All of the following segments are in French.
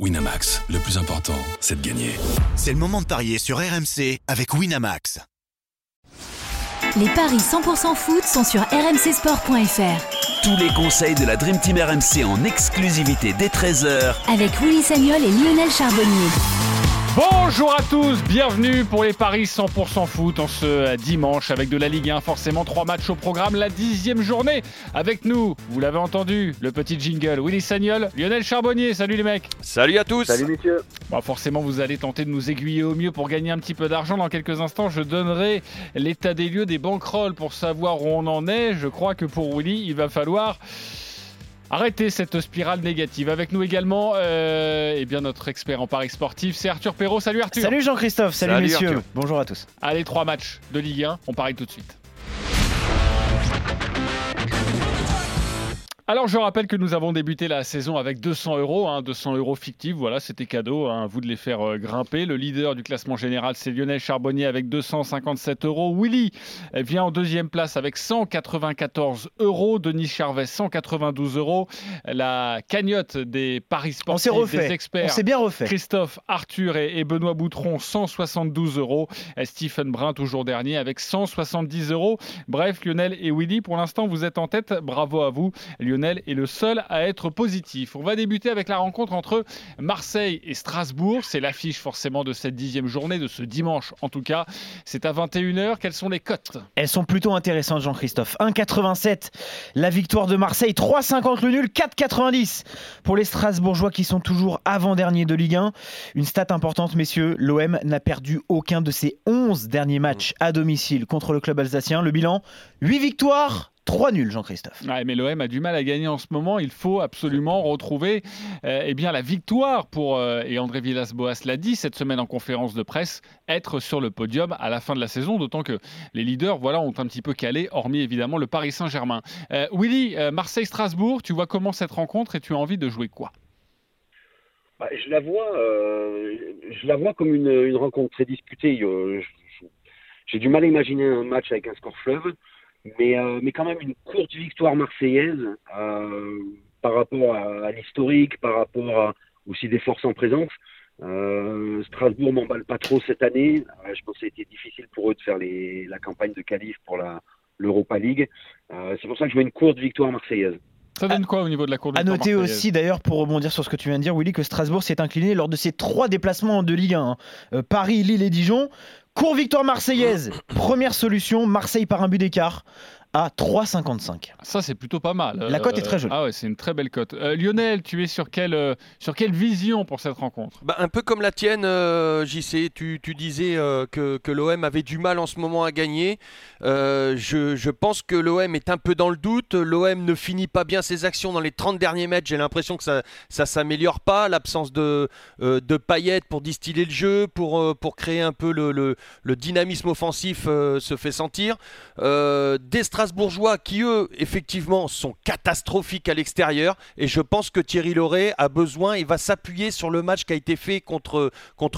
Winamax, le plus important, c'est de gagner. C'est le moment de parier sur RMC avec Winamax. Les paris 100% foot sont sur rmcsport.fr. Tous les conseils de la Dream Team RMC en exclusivité dès 13h Avec Willy Sagnol et Lionel Charbonnier. Bonjour à tous, bienvenue pour les paris 100% foot en ce dimanche avec de la Ligue 1, forcément trois matchs au programme, la dixième journée. Avec nous, vous l'avez entendu, le petit jingle, Willy Sagnol, Lionel Charbonnier, salut les mecs. Salut à tous. Salut messieurs. Bon, forcément, vous allez tenter de nous aiguiller au mieux pour gagner un petit peu d'argent. Dans quelques instants, je donnerai l'état des lieux des banquerolles pour savoir où on en est. Je crois que pour Willy, il va falloir... Arrêtez cette spirale négative. Avec nous également, euh, eh bien notre expert en paris sportif, c'est Arthur Perrault. Salut Arthur. Salut Jean-Christophe, salut, Salut messieurs. Arthur. Bonjour à tous. Allez, trois matchs de Ligue 1. On parie tout de suite. Alors je rappelle que nous avons débuté la saison avec 200 euros, hein, 200 euros fictifs, voilà c'était cadeau, hein, à vous de les faire euh, grimper. Le leader du classement général c'est Lionel Charbonnier avec 257 euros. Willy vient en deuxième place avec 194 euros. Denis Charvet 192 euros. La cagnotte des paris On sportifs refait. des experts. On s'est bien refait. Christophe, Arthur et, et Benoît Boutron, 172 euros. Et Stephen Brun, toujours dernier, avec 170 euros. Bref, Lionel et Willy, pour l'instant, vous êtes en tête. Bravo à vous. Lionel est le seul à être positif. On va débuter avec la rencontre entre Marseille et Strasbourg. C'est l'affiche forcément de cette dixième journée, de ce dimanche en tout cas. C'est à 21h. Quelles sont les cotes? Elles sont plutôt intéressantes, Jean-Christophe. 1,87 la victoire de Marseille, 3,50 le nul, 4,90 pour les Strasbourgeois qui sont toujours avant-dernier de Ligue 1. Une stat importante, messieurs, l'OM n'a perdu aucun de ses 11 derniers matchs à domicile contre le club alsacien. Le bilan 8 victoires, 3 nuls, Jean-Christophe. Ouais, mais l'OM a du mal à gagner en ce moment. Il faut absolument retrouver euh, eh bien, la victoire pour, euh, et André Villas-Boas l'a dit cette semaine en conférence de presse, être sur le podium à la fin de la saison, d'autant que les leaders voilà, ont un petit peu calé, hormis évidemment le Paris Saint-Germain. Euh, Willy, euh, Marseille-Strasbourg, tu vois comment cette rencontre et tu as envie de jouer quoi? Bah, je la vois, euh, je la vois comme une, une rencontre très disputée. J'ai du mal à imaginer un match avec un score fleuve, mais, euh, mais quand même une courte victoire marseillaise euh, par rapport à, à l'historique, par rapport à aussi des forces en présence. Euh, Strasbourg m'emballe pas trop cette année. Euh, je pense que ça a été difficile pour eux de faire les, la campagne de qualif pour l'Europa League. Euh, C'est pour ça que je vois une courte victoire marseillaise. Ça donne quoi au niveau de la cour de À noter aussi, d'ailleurs, pour rebondir sur ce que tu viens de dire, Willy, que Strasbourg s'est incliné lors de ses trois déplacements de Ligue 1. hein. Euh, Paris, Lille et Dijon. Court victoire marseillaise. Première solution, Marseille par un but d'écart à 3,55. Ça, c'est plutôt pas mal. La cote est très jolie. Ah ouais, c'est une très belle cote. Euh, Lionel, tu es sur quelle, euh, sur quelle vision pour cette rencontre? Bah, un peu comme la tienne, euh, JC, tu, tu disais euh, que, que l'OM avait du mal en ce moment à gagner. Euh, je, je pense que l'OM est un peu dans le doute. L'OM ne finit pas bien ses actions dans les 30 derniers mètres. J'ai l'impression que ça ça s'améliore pas. L'absence de, euh, de paillettes pour distiller le jeu, pour, euh, pour créer un peu le, le, le dynamisme offensif euh, se fait sentir. Euh, Strasbourgeois qui, eux, effectivement, sont catastrophiques à l'extérieur. Et je pense que Thierry Loret a besoin, il va s'appuyer sur le match qui a été fait contre,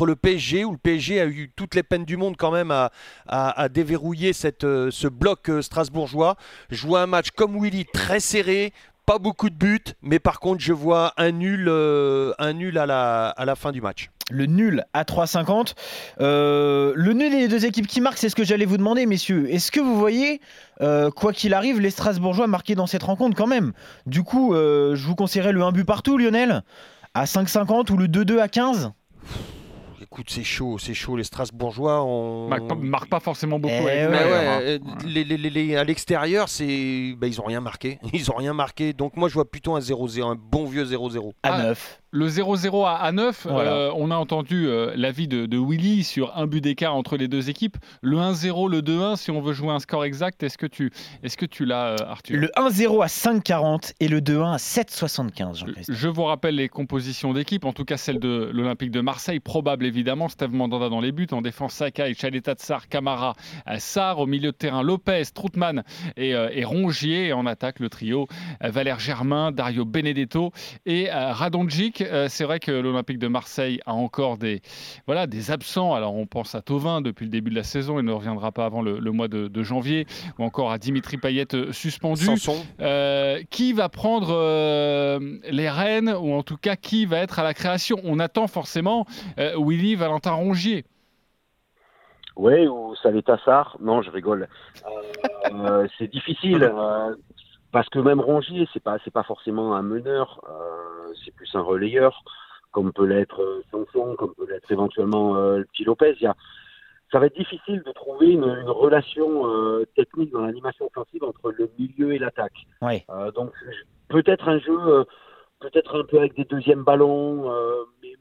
le PSG, où le PSG a eu toutes les peines du monde quand même à, déverrouiller euh, ce bloc euh, strasbourgeois. Vois un match comme Willy, très serré. Pas beaucoup de buts, mais par contre, je vois un nul, euh, à la fin du match. Le nul à 3,50. Euh, le nul des deux équipes qui marquent, c'est ce que j'allais vous demander, messieurs. Est-ce que vous voyez, euh, quoi qu'il arrive, les Strasbourgeois marqués dans cette rencontre quand même? Du coup, euh, je vous conseillerais le 1 but partout, Lionel, à 5,50 ou le 2-2 à 15 Écoute, c'est chaud, c'est chaud. Les Strasbourgeois ont. marque, pas, marque pas forcément beaucoup. Eh ouais, hein. euh, les, les- les- les- à l'extérieur, c'est, bah, ils ont rien marqué. Ils ont rien marqué. Donc moi, je vois plutôt un 0-0, un bon vieux 0-0. à Ah, 9. Le 0-0 à, à 9, Voilà. euh, on a entendu euh, l'avis de, de Willy sur un but d'écart entre les deux équipes. Le 1-0, le 2-1, si on veut jouer un score exact, est-ce que tu, est-ce que tu l'as, euh, Arthur? Le 1-0 à 5,40 et le 2-1 à 7,75, Jean-Christophe. Je vous rappelle les compositions d'équipe, en tout cas celle de l'Olympique de Marseille, probable évidemment, Steve Mandanda dans les buts, en défense Sakai, Chaleta Tsar, Camara, Sarr, au milieu de terrain Lopez, Troutman et, et Rongier, et en attaque le trio Valère Germain, Dario Benedetto et Radonjic. Euh, c'est vrai que l'Olympique de Marseille a encore des, voilà, des absents. Alors on pense à Tovin depuis le début de la saison, il ne reviendra pas avant le, mois de, janvier, ou encore à Dimitri Payet euh, suspendu. Euh, qui va prendre les rênes, ou en tout cas qui va être à la création? On attend forcément Willy Valentin Rongier. Oui, ou Salé Tassar. Non, je rigole. c'est difficile parce que même Rongier, c'est pas c'est pas forcément un meneur, euh, c'est plus un relayeur, comme peut l'être euh, Sanson, comme peut l'être éventuellement euh, le petit Lopez. Il y a, ça va être difficile de trouver une, une relation euh, technique dans l'animation offensive entre le milieu et l'attaque. Euh, donc peut-être un jeu, euh, peut-être un peu avec des deuxièmes ballons, mais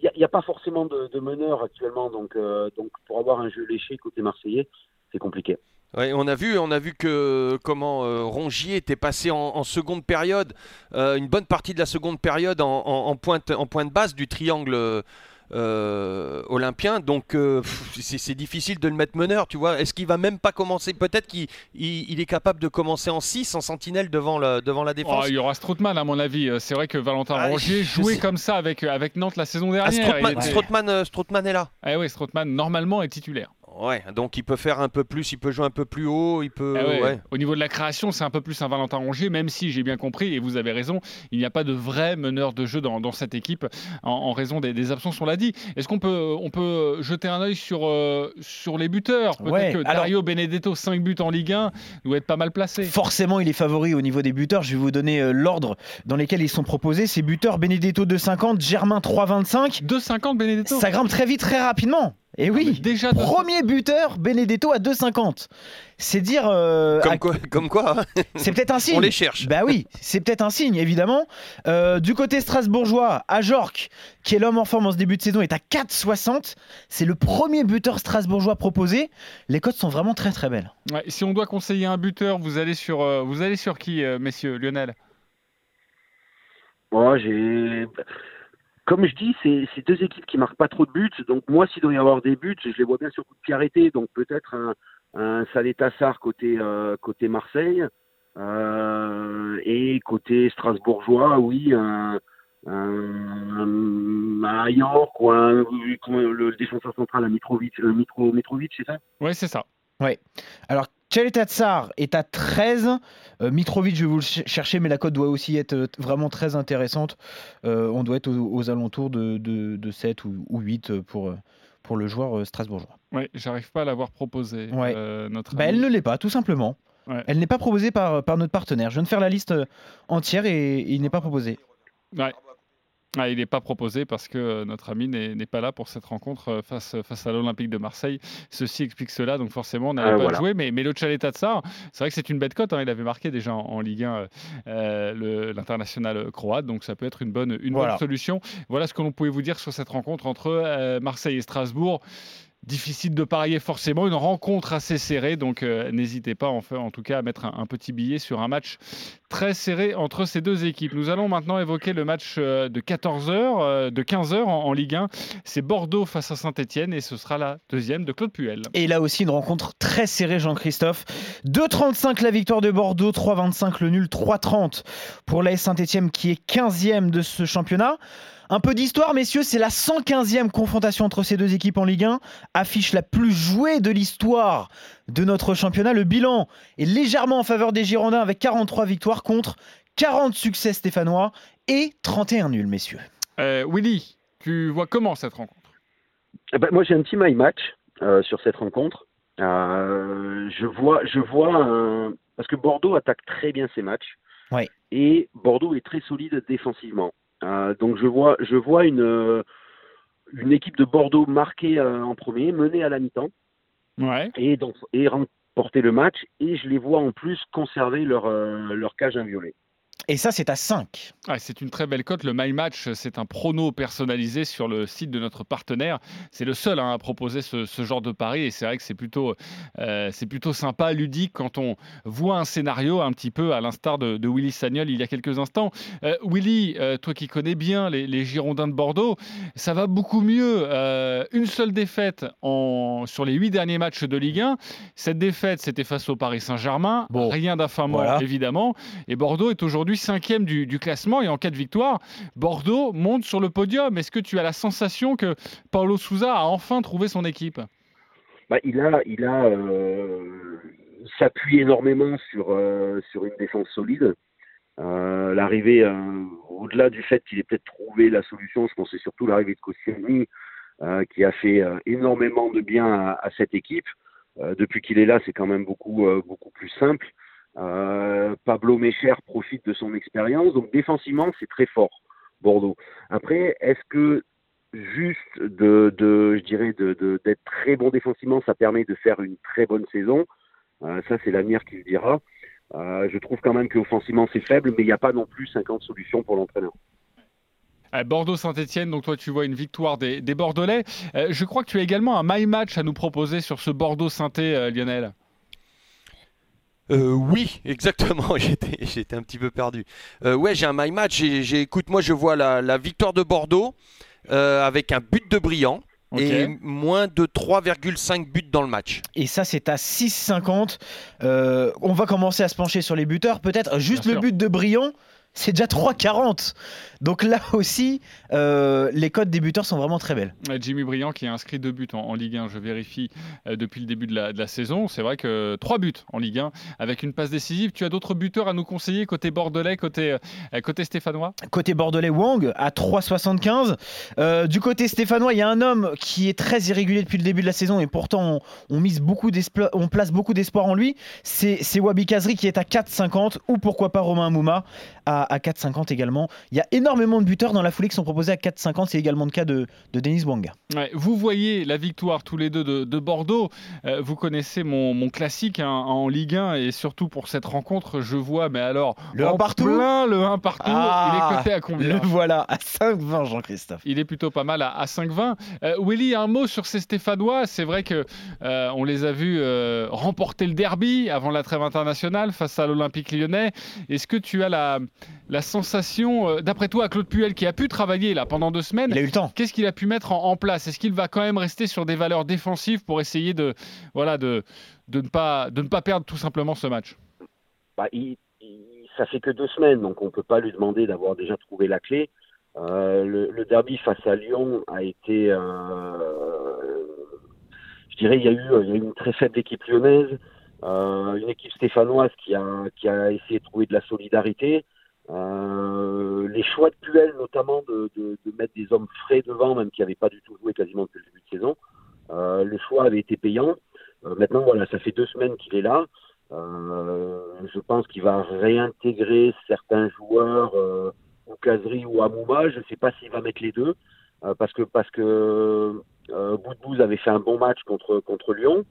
il n'y a, a, pas forcément de, de meneur actuellement. Donc, donc pour avoir un jeu léché côté marseillais, c'est compliqué. Ouais, on a vu, on a vu que comment euh, Rongier était passé en, seconde période, euh, une bonne partie de la seconde période en, pointe, en de base du triangle euh, olympien. Donc c'est difficile de le mettre meneur, tu vois. Est-ce qu'il va même pas commencer? Peut-être qu'il il, est capable de commencer en 6, en sentinelle devant, la défense. Oh, il y aura Strootman à mon avis. C'est vrai que Valentin ah, Rongier jouait comme ça avec, avec Nantes la saison ah, dernière. Ah, Strootman, est là. Eh oui, Strootman normalement est titulaire. Ouais, donc il peut faire un peu plus, il peut jouer un peu plus haut, il peut. Eh Au niveau de la création, c'est un peu plus un Valentin Rongier, même si j'ai bien compris, et vous avez raison, il n'y a pas de vrai meneur de jeu dans, cette équipe en, raison des, absences, on l'a dit. Est-ce qu'on peut, on peut jeter un œil sur, euh, sur les buteurs? Peut-être que Dario Benedetto, 5 buts en Ligue 1, doit être pas mal placé. Forcément, il est favori au niveau des buteurs. Je vais vous donner euh, l'ordre dans lesquels ils sont proposés. Ces buteurs, Benedetto 2,50, Germain 3,25. 2,50 Benedetto? Ça grimpe très vite, très rapidement. Et eh oui, déjà premier buteur, Benedetto à 2,50. C'est dire. Euh, comme, quoi, hein. C'est peut-être un signe. On les cherche. Bah oui, c'est peut-être un signe, évidemment. Euh, du côté strasbourgeois, Ajorc, qui est l'homme en forme en ce début de saison, est à 4,60. C'est le premier buteur strasbourgeois proposé. Les cotes sont vraiment très très belles. si on doit conseiller un buteur, vous allez sur, euh, vous allez sur qui, messieurs Lionel? Moi, j'ai comme je dis, c'est deux équipes qui marquent pas trop de buts. Donc moi, s'il doit y avoir des buts, je les vois bien sur coup de pied. Donc peut-être un, un Salé Tassar côté, euh, côté Marseille. Euh, et côté strasbourgeois, oui, un, un, York ou le défenseur central, un Mitrovic, Mitro, Mitrovic, c'est ça? Oui, c'est ça. Alors, Tchaletatsar est à 13. Euh, Mitrovic, je vais vous le chercher, mais la cote doit aussi être euh, vraiment très intéressante. Euh, on doit être aux, alentours de, de, 7 ou, 8 pour, pour le joueur strasbourgeois. Oui, j'arrive pas à l'avoir proposé. notre bah, elle ne l'est pas, tout simplement. Elle n'est pas proposée par, par notre partenaire. Je viens de faire la liste entière et, et il n'est pas proposé. Ouais. Ah, il n'est pas proposé parce que euh, notre ami n'est pas là pour cette rencontre euh, face, face à l'Olympique de Marseille. Ceci explique cela, donc forcément on n'allait pas jouer. Mais, mais le Tchaleta ça, c'est vrai que c'est une bête cote. Hein. il avait marqué déjà en, Ligue 1 euh, l'international croate, donc ça peut être une bonne, une bonne solution. Voilà ce que l'on pouvait vous dire sur cette rencontre entre Marseille et Strasbourg difficile de parier forcément, une rencontre assez serrée, donc euh, n'hésitez pas en, fait, en tout cas à mettre un, petit billet sur un match très serré entre ces deux équipes. Nous allons maintenant évoquer le match euh, de 14h, euh, de 15h en, Ligue 1. C'est Bordeaux face à Saint-Etienne et ce sera la deuxième de Claude Puel. Et là aussi une rencontre très serrée Jean-Christophe. 2,35 la victoire de Bordeaux, 3,25 le nul, 3,30 pour l'AS Saint-Etienne qui est 15e de ce championnat. Un peu d'histoire, messieurs, c'est la 115e confrontation entre ces deux équipes en Ligue 1, affiche la plus jouée de l'histoire de notre championnat. Le bilan est légèrement en faveur des Girondins avec 43 victoires contre 40 succès stéphanois et 31 nuls, messieurs. Euh, Willy, tu vois comment cette rencontre? Eh ben, Moi, j'ai un petit my match euh, sur cette rencontre. Euh, je vois, je vois parce que Bordeaux attaque très bien ses matchs. Et Bordeaux est très solide défensivement. Euh, donc je vois, je vois une, euh, une équipe de Bordeaux marquée euh, en premier, menée à la mi-temps, ouais. et, donc, et remporter le match. Et je les vois en plus conserver leur, leur cage inviolée. Et ça, c'est à 5. c'est une très belle cote. Le My Match, c'est un prono personnalisé sur le site de notre partenaire. C'est le seul hein, à proposer ce, genre de pari. Et c'est vrai que c'est plutôt, euh, c'est plutôt sympa, ludique, quand on voit un scénario un petit peu à l'instar de, Willy Sagnol il y a quelques instants. Euh, Willy, euh, toi qui connais bien les, Girondins de Bordeaux, ça va beaucoup mieux. une seule défaite en, sur les huit derniers matchs de Ligue 1. Cette défaite, c'était face au Paris Saint-Germain. Rien d'infamant, évidemment. Et Bordeaux est aujourd'hui cinquième du, du classement et en cas de victoire, Bordeaux monte sur le podium. Est-ce que tu as la sensation que Paulo Souza a enfin trouvé son équipe? Bah, il a, il a, euh, s'appuie énormément sur euh, sur une défense solide. Euh, l'arrivée, euh, au-delà du fait qu'il ait peut-être trouvé la solution, je pense c'est surtout l'arrivée de Koscielny qui a fait énormément de bien à, à cette équipe. Depuis qu'il est là, c'est quand même beaucoup beaucoup plus simple. Euh, Pablo Mecher profite de son expérience, donc défensivement c'est très fort Bordeaux. Après, est-ce que juste de, je dirais d'être très bon défensivement, ça permet de faire une très bonne saison? Euh, Ça c'est l'avenir qui le dira. Euh, je trouve quand même qu'offensivement c'est faible, mais il n'y a pas non plus 50 solutions pour l'entraîneur. Bordeaux-Saint-Etienne, donc toi tu vois une victoire des, Bordelais. Je crois que tu as également un my match à nous proposer sur ce Bordeaux-Sainté, euh, Lionel. Euh, oui, exactement. J'étais, un petit peu perdu. Euh, ouais, j'ai un my match. Écoute, moi, je vois la, la victoire de Bordeaux euh, avec un but de brillant et moins de 3,5 buts dans le match. Et ça, c'est à 6,50. Euh, on va commencer à se pencher sur les buteurs. Peut-être juste Bien le sûr. but de Briand, c'est déjà 3,40. Donc là aussi, euh, les codes des buteurs sont vraiment très belles. Jimmy Briand qui a inscrit deux buts en, en Ligue 1, je vérifie euh, depuis le début de la, de la saison. C'est vrai que trois buts en Ligue 1 avec une passe décisive. Tu as d'autres buteurs à nous conseiller côté bordelais, côté, euh, côté stéphanois? Côté bordelais, Wang à 3,75. Euh, du côté stéphanois, il y a un homme qui est très irrégulier depuis le début de la saison et pourtant on, on mise beaucoup d'esplo- on place beaucoup d'espoir en lui. C'est c'est Wabi Kazri qui est à 4,50 ou pourquoi pas Romain Mouma à, à 4,50 également. Il y a énormément de buteurs dans la foulée qui sont proposés à 4,50. C'est également le cas de, de Denis Wang. Ouais, vous voyez la victoire tous les deux de, de Bordeaux. Euh, vous connaissez mon, mon classique hein, en Ligue 1 et surtout pour cette rencontre, je vois, mais alors, Le en un partout plein le 1 partout. Ah, il est coté à combien Le voilà à 5,20 Jean-Christophe. Il est plutôt pas mal à, à 5-20. Euh, Willy, un mot sur ces Stéphanois. C'est vrai que euh, on les a vus remporter le derby avant la trêve internationale face à l'Olympique lyonnais. Est-ce que tu as la, la sensation, euh, d'après toi, Claude Puel, qui a pu travailler là pendant deux semaines, Il a eu le temps. Qu'est-ce qu'il a pu mettre en, en place? Est-ce qu'il va quand même rester sur des valeurs défensives pour essayer de, voilà, de, de, ne, pas, de ne pas perdre tout simplement ce match? Bah, il, il- ça fait que deux semaines, donc on peut pas lui demander d'avoir déjà trouvé la clé. Euh, le, le derby face à Lyon a été, euh, je dirais, il y a eu, il y a eu une très faible équipe lyonnaise, euh, une équipe stéphanoise qui a, qui a essayé de trouver de la solidarité. Euh, les choix de Puel, notamment de, de, de mettre des hommes frais devant, même qui n'avaient pas du tout joué quasiment depuis le début de saison, euh, le choix avait été payant. Euh, maintenant, voilà, ça fait deux semaines qu'il est là. Euh, je pense qu'il va réintégrer certains joueurs, euh, ou Kazri ou Amouma. Je ne sais pas s'il va mettre les deux, parce que parce que Boudbouz avait fait un bon match contre contre Lyon,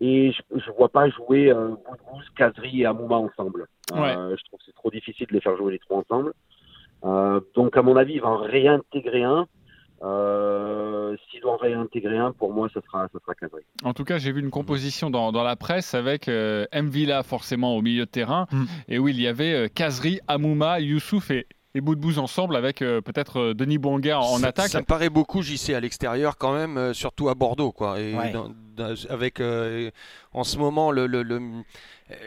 et je ne vois pas jouer euh, Boudbouz, Kazri et Amouma ensemble. Euh, je trouve que c'est trop difficile de les faire jouer les trois ensemble. Euh, donc à mon avis, il va en réintégrer un. Euh, S'il doit en réintégrer un, pour moi, ce sera, ce sera Kazri. En tout cas, j'ai vu une composition dans, dans la presse avec euh, M. Villa forcément au milieu de terrain, Mm. et où il y avait euh, Kazri, Amouma, Youssouf et, et Boudbouz ensemble avec euh, peut-être Denis Bonga en, en ça, attaque. Ça me paraît beaucoup, JC, à l'extérieur quand même, euh, surtout à Bordeaux. Quoi. Et Ouais. dans- dans- avec euh, en ce moment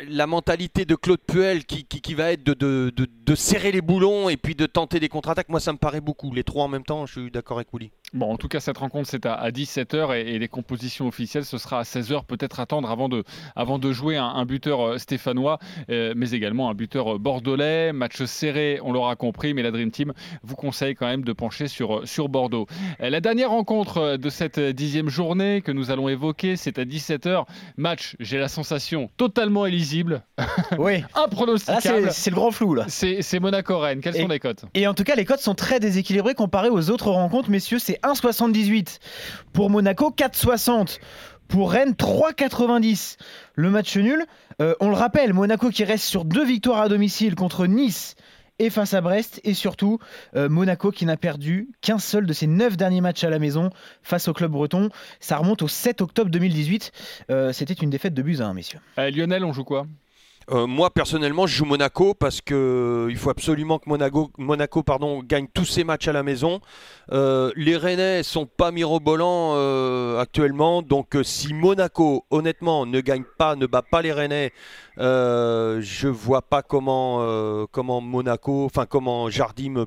la mentalité de Claude Puel qui, va être de, serrer les boulons et puis de tenter des contre-attaques, moi ça me paraît beaucoup. Les trois en même temps, je suis d'accord avec Willy. Bon, en tout cas, cette rencontre, c'est à, à 17h et, les compositions officielles, ce sera à 16h. Peut-être attendre avant de, jouer un, buteur euh, stéphanois, euh, mais également un buteur bordelais. Match serré, on l'aura compris, mais la Dream Team vous conseille quand même de pencher sur, Bordeaux. La dernière rencontre de cette dixième journée que nous allons évoquer, c'est à 17h. Match, j'ai la sensation, totalement illisible, Oui. Impronosticable. c'est c'est le grand flou là. C'est c'est Monaco-Rennes. Quelles Et- sont les cotes? Et en tout cas, les cotes sont très déséquilibrées comparées aux autres rencontres, messieurs. C'est 1,78 pour Monaco, 4,60 pour Rennes, 3,90 le match nul. Euh, on le rappelle, Monaco qui reste sur deux victoires à domicile contre Nice et face à Brest. Et surtout, euh, Monaco qui n'a perdu qu'un seul de ses neuf derniers matchs à la maison face au club breton. Ça remonte au 7 octobre 2018. Euh, C'était une défaite de buts à 1, messieurs. Euh, Lionel, on joue quoi? Euh, moi personnellement, je joue Monaco parce que euh, il faut absolument que Monaco, Monaco pardon, gagne tous ses matchs à la maison. Euh, les Rennais sont pas mirobolants actuellement, donc si Monaco, honnêtement, ne gagne pas, ne bat pas les Rennais, je vois pas comment, comment Monaco, enfin comment Jardim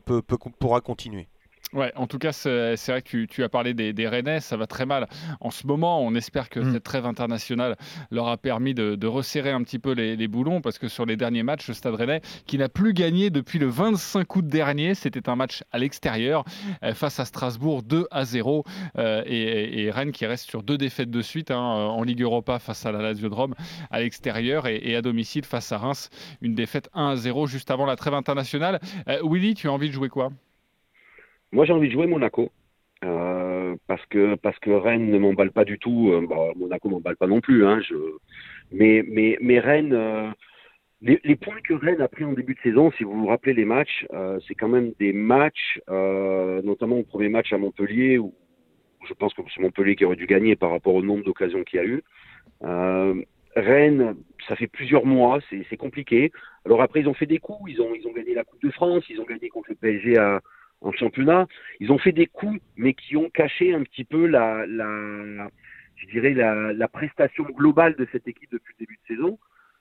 pourra continuer. Ouais, en tout cas, c'est vrai que tu, tu as parlé des, des Rennais, ça va très mal. En ce moment, on espère que Mm. cette trêve internationale leur a permis de, de resserrer un petit peu les, les boulons, parce que sur les derniers matchs, le Stade Rennais, qui n'a plus gagné depuis le 25 août dernier, c'était un match à l'extérieur euh, face à Strasbourg 2 à 0, euh, et, et Rennes qui reste sur deux défaites de suite hein, en Ligue Europa face à la Lazio de Rome à l'extérieur et, et à domicile face à Reims, une défaite 1 à 0 juste avant la trêve internationale. Euh, Willy, tu as envie de jouer quoi? Moi, j'ai envie de jouer Monaco. Euh, parce que parce que Rennes ne m'emballe pas du tout. Euh, bah, Monaco m'emballe pas non plus. Hein. Mais mais mais Rennes, euh, les, points que Rennes a pris en début de saison, si vous vous rappelez les matchs, euh, c'est quand même des matchs, notamment au premier match à Montpellier où je pense que c'est Montpellier qui aurait dû gagner par rapport au nombre d'occasions qu'il y a eu. Rennes, ça fait plusieurs mois, c'est compliqué. Alors après, ils ont fait des coups, ils ont, ils ont gagné la Coupe de France, ils ont gagné contre le PSG à, en championnat. Ils ont fait des coups, mais qui ont caché un petit peu la, je dirais la, prestation globale de cette équipe depuis le début de saison.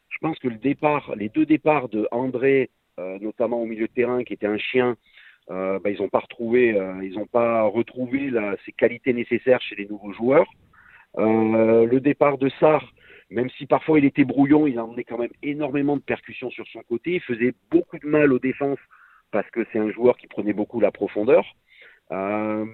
Je pense que le départ, les deux départs de André, euh, notamment au milieu de terrain, qui était un chien, euh, ils n'ont pas retrouvé, euh, ils n'ont pas retrouvé la, ces qualités nécessaires chez les nouveaux joueurs. Euh, le départ de Sarr, même si parfois il était brouillon, il emmenait quand même énormément de percussions sur son côté. Il faisait beaucoup de mal aux défenses parce que c'est un joueur qui prenait beaucoup la profondeur. Euh,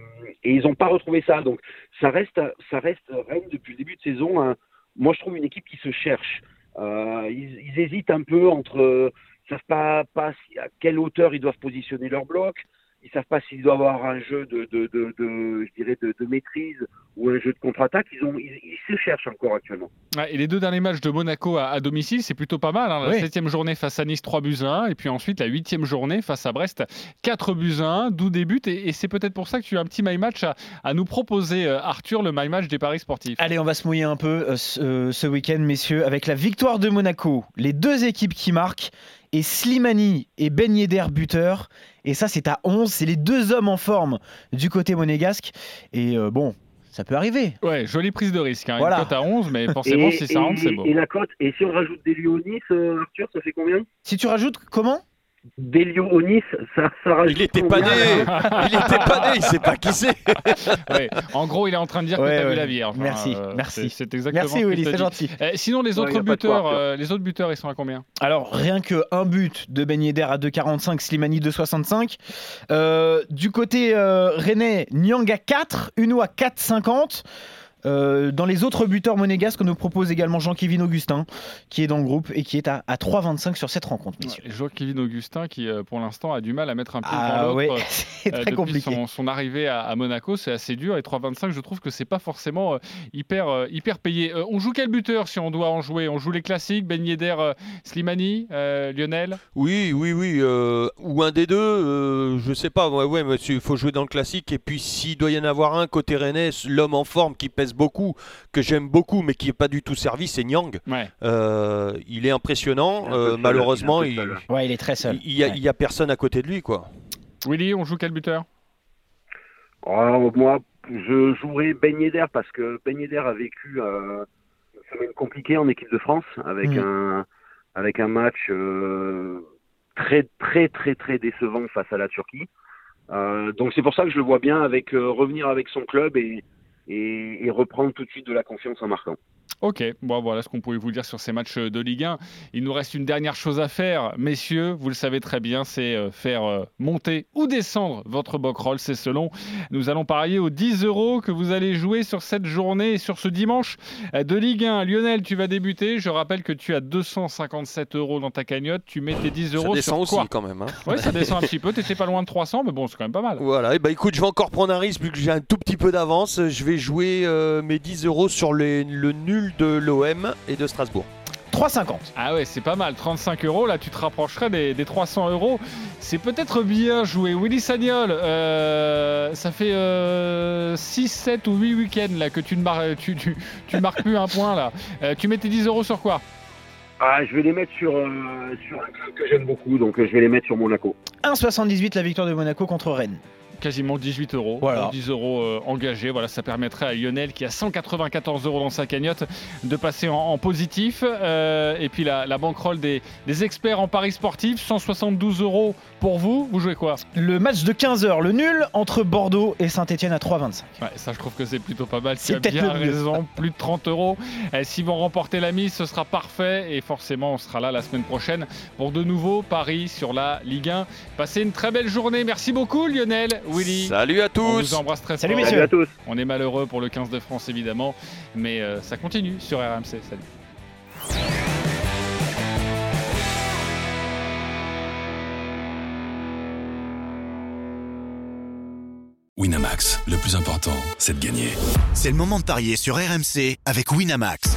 et ils n'ont pas retrouvé ça. Donc ça reste, ça reste Rennes depuis le début de saison. un- moi, je trouve une équipe qui se cherche. Euh, ils, hésitent un peu entre, ils savent pas, à quelle hauteur ils doivent positionner leur bloc. Ils savent pas s'ils doivent avoir un jeu de, de, de, de- je dirais, de, de maîtrise ou un jeu de contre-attaque. Ils, ont, ils, ils se cherchent encore actuellement. Ouais, et les deux derniers matchs de Monaco à, à domicile, c'est plutôt pas mal. hein. La Oui. septième journée face à Nice, 3 buts à 1. Et puis ensuite, la huitième journée face à Brest, 4 buts à 1, d'où des buts. Et, et c'est peut-être pour ça que tu as un petit my match à, à nous proposer, euh, Arthur, le my match des paris sportifs. Allez, on va se mouiller un peu euh, ce, euh, ce week-end, messieurs, avec la victoire de Monaco. Les deux équipes qui marquent, et Slimani et Ben Yedder buteur. Et ça, c'est à 11. C'est les deux hommes en forme du côté monégasque. Et euh, bon, ça peut arriver. Ouais, jolie prise de risque. hein. Voilà. Une cote à 11, mais forcément, si ça rentre, c'est beau. et la cote, et si on rajoute des Lyonis, euh, Arthur, ça fait combien? Si tu rajoutes, comment? Delio Onis, ça, ça rajoute. Il était pas né, il était pas né, il sait pas qui c'est. Ouais. En gros, il est en train de dire Ouais, que t'as ouais. vu la Vierge. Merci, Euh, merci. c'est- exactement Merci, Willy, c'est gentil. Euh, sinon, les autres buteurs, quoi, euh, les autres buteurs, ils sont à combien? Alors, rien que un but de Ben Yedder à 2,45, Slimani 2,65. Euh, du côté euh, rennais, Nyang à 4, Uno à 4,50. Euh, dans les autres buteurs monégasques, on nous propose également Jean-Kévin Augustin, qui est dans le groupe et qui est à, à 3,25 sur cette rencontre. Ouais, Joaquin Augustin, qui euh, pour l'instant a du mal à mettre un pied dans Ah l'autre. ouais, euh, c'est très depuis compliqué. Son, son arrivée à, à Monaco, c'est assez dur. Et 3,25, je trouve que c'est pas forcément euh, hyper, euh, hyper payé. Euh, on joue quel buteur si on doit en jouer? On joue les classiques Ben Yedder, euh, Slimani, euh, Lionel? Oui, oui, oui. euh, ou un des deux, euh, je sais pas. Ouais, ouais, monsieur, il faut jouer dans le classique. Et puis, s'il doit y en avoir un côté Rennes, l'homme en forme qui pèse beaucoup, que j'aime beaucoup, mais qui n'est pas du tout servi, c'est Nyang. Ouais. Euh, il est impressionnant. Euh, malheureusement, il il. Ouais, il est très seul. il y, a, Ouais. personne à côté de lui, quoi. Willy, on joue quel buteur? Oh, moi, je jouerai Ben Yedder parce que Ben Yedder a vécu euh, une semaine compliquée en équipe de France avec Mm. un avec un match euh, très très très très décevant face à la Turquie. Euh, donc c'est pour ça que je le vois bien avec euh, revenir avec son club et, et et reprendre tout de suite de la confiance en marquant. Ok, bon, voilà ce qu'on pouvait vous dire sur ces matchs de Ligue 1. Il nous reste une dernière chose à faire, messieurs, vous le savez très bien, c'est euh, faire euh, monter ou descendre votre roll, c'est selon. Nous allons parier aux 10 euros que vous allez jouer sur cette journée et sur ce dimanche euh, de Ligue 1. Lionel, tu vas débuter. Je rappelle que tu as 257 euros dans ta cagnotte. Tu mets tes 10 Ça euros descend sur aussi, quand même. hein. Oui, ça descend un petit peu. Tu pas loin de 300, mais bon, c'est quand même pas mal. Voilà, et bah écoute, je vais encore prendre un risque vu que j'ai un tout petit peu d'avance. Je vais jouer euh, mes 10 euros sur les- le nul de l'OM et de Strasbourg. 3,50. Ah ouais, c'est pas mal. 35 euros, là, tu te rapprocherais des, des 300 euros. C'est peut-être bien joué. Willy Sagnol, euh, ça fait 6, 7 ou 8 week-ends là, que tu ne marques, tu, tu, tu marques plus un point. là. Euh, tu mets tes 10 euros sur quoi? Ah, je vais les mettre sur, euh, sur un club que j'aime beaucoup, donc euh, je vais les mettre sur Monaco. 1,78 la victoire de Monaco contre Rennes. Quasiment 18 euros. Voilà. 10 euros euh, engagés. Voilà, ça permettrait à Lionel, qui a 194 euros dans sa cagnotte, de passer en, en positif. Euh, et puis la, la banquerolle des, des experts en paris sportifs, 172 euros pour vous. Vous jouez quoi? Le match de 15h, le nul entre Bordeaux et Saint-Etienne à 3,25. Ouais, Ça, je trouve que c'est plutôt pas mal. Tu C'est bien raison. Plus de 30 euros. Eh, S'ils vont remporter la mise, ce sera parfait. Et forcément, on sera là la semaine prochaine pour de nouveaux paris sur la Ligue 1. Passez une très belle journée. Merci beaucoup, Lionel, Willy. Salut à On tous vous embrasse très Salut, fort. messieurs. Salut à tous. On est malheureux pour le 15 de France évidemment, mais euh, ça continue sur RMC. Salut. Winamax, le plus important, c'est de gagner. C'est le moment de parier sur RMC avec Winamax.